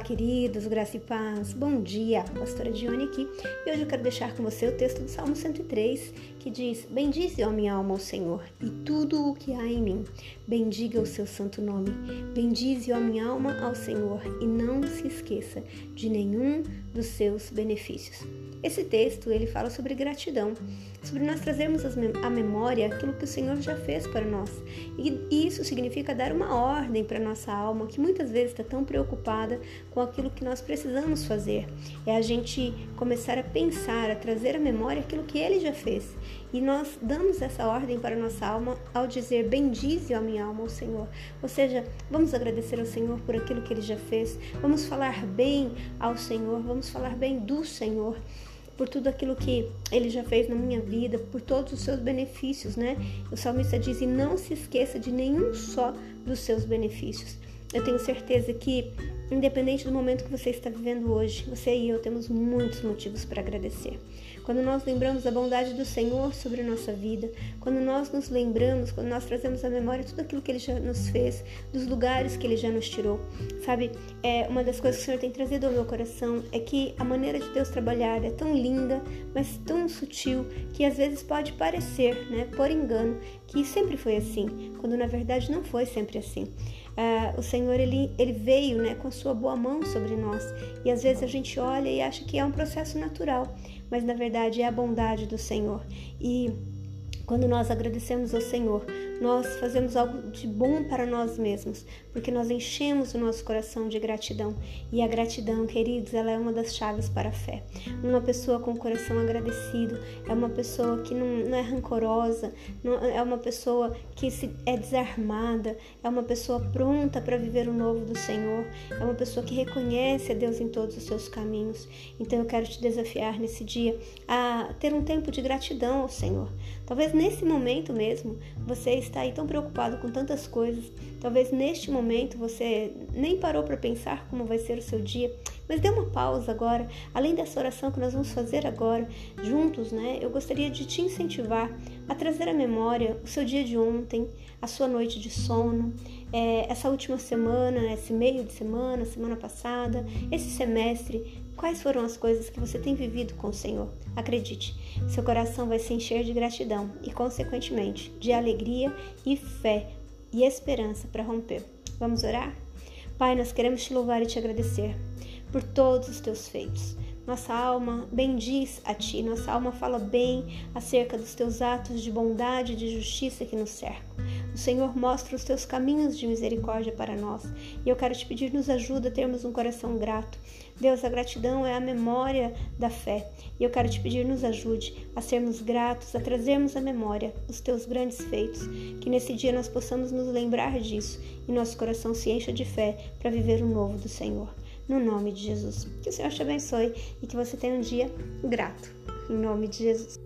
queridos, graça e paz. Bom dia, pastora Dione aqui. E hoje eu quero deixar com você o texto do Salmo 103, que diz: Bendize, ó minha alma, ao Senhor, e tudo o que há em mim. Bendiga o seu santo nome. Bendize, ó minha alma, ao Senhor, e não se esqueça de nenhum dos seus benefícios. Esse texto, ele fala sobre gratidão, sobre nós trazermos à memória aquilo que o Senhor já fez para nós. E isso significa dar uma ordem para nossa alma, que muitas vezes está tão preocupada com aquilo que nós precisamos fazer. É a gente começar a pensar, a trazer à memória aquilo que Ele já fez. E nós damos essa ordem para nossa alma ao dizer: Bendize, ó minha alma, o Senhor. Ou seja, vamos agradecer ao Senhor por aquilo que Ele já fez, vamos falar bem ao Senhor, vamos falar bem do Senhor por tudo aquilo que ele já fez na minha vida, por todos os seus benefícios, né? O salmista diz: e não se esqueça de nenhum só dos seus benefícios. Eu tenho certeza que, independente do momento que você está vivendo hoje, você e eu temos muitos motivos para agradecer. Quando nós lembramos da bondade do Senhor sobre a nossa vida, quando nós nos lembramos, quando nós trazemos à memória tudo aquilo que Ele já nos fez, dos lugares que Ele já nos tirou, sabe? É uma das coisas que o Senhor tem trazido ao meu coração é que a maneira de Deus trabalhar é tão linda, mas tão sutil que às vezes pode parecer, né, por engano, que sempre foi assim, quando na verdade não foi sempre assim. Uh, o Senhor ele, ele veio né, com sua boa mão sobre nós e às vezes a gente olha e acha que é um processo natural, mas na verdade é a bondade do Senhor. E quando nós agradecemos ao Senhor, nós fazemos algo de bom para nós mesmos, porque nós enchemos o nosso coração de gratidão. E a gratidão, queridos, ela é uma das chaves para a fé. Uma pessoa com o coração agradecido é uma pessoa que não, não é rancorosa, não, é uma pessoa que se, é desarmada, é uma pessoa pronta para viver o novo do Senhor, é uma pessoa que reconhece a Deus em todos os seus caminhos. Então eu quero te desafiar nesse dia a ter um tempo de gratidão ao Senhor. Talvez nesse momento mesmo você está aí tão preocupado com tantas coisas. Talvez neste momento você nem parou para pensar como vai ser o seu dia, mas dê uma pausa agora. Além dessa oração que nós vamos fazer agora juntos, né? Eu gostaria de te incentivar a trazer à memória o seu dia de ontem, a sua noite de sono, é, essa última semana, esse meio de semana, semana passada, esse semestre. Quais foram as coisas que você tem vivido com o Senhor? Acredite, seu coração vai se encher de gratidão e, consequentemente, de alegria e fé e esperança para romper. Vamos orar? Pai, nós queremos te louvar e te agradecer por todos os teus feitos. Nossa alma bendiz a Ti, nossa alma fala bem acerca dos Teus atos de bondade e de justiça que nos cercam. O Senhor mostra os Teus caminhos de misericórdia para nós e eu quero te pedir, nos ajuda a termos um coração grato. Deus, a gratidão é a memória da fé e eu quero te pedir, nos ajude a sermos gratos, a trazermos à memória os Teus grandes feitos, que nesse dia nós possamos nos lembrar disso e nosso coração se encha de fé para viver o novo do Senhor no nome de Jesus. Que o Senhor te abençoe e que você tenha um dia grato, em nome de Jesus.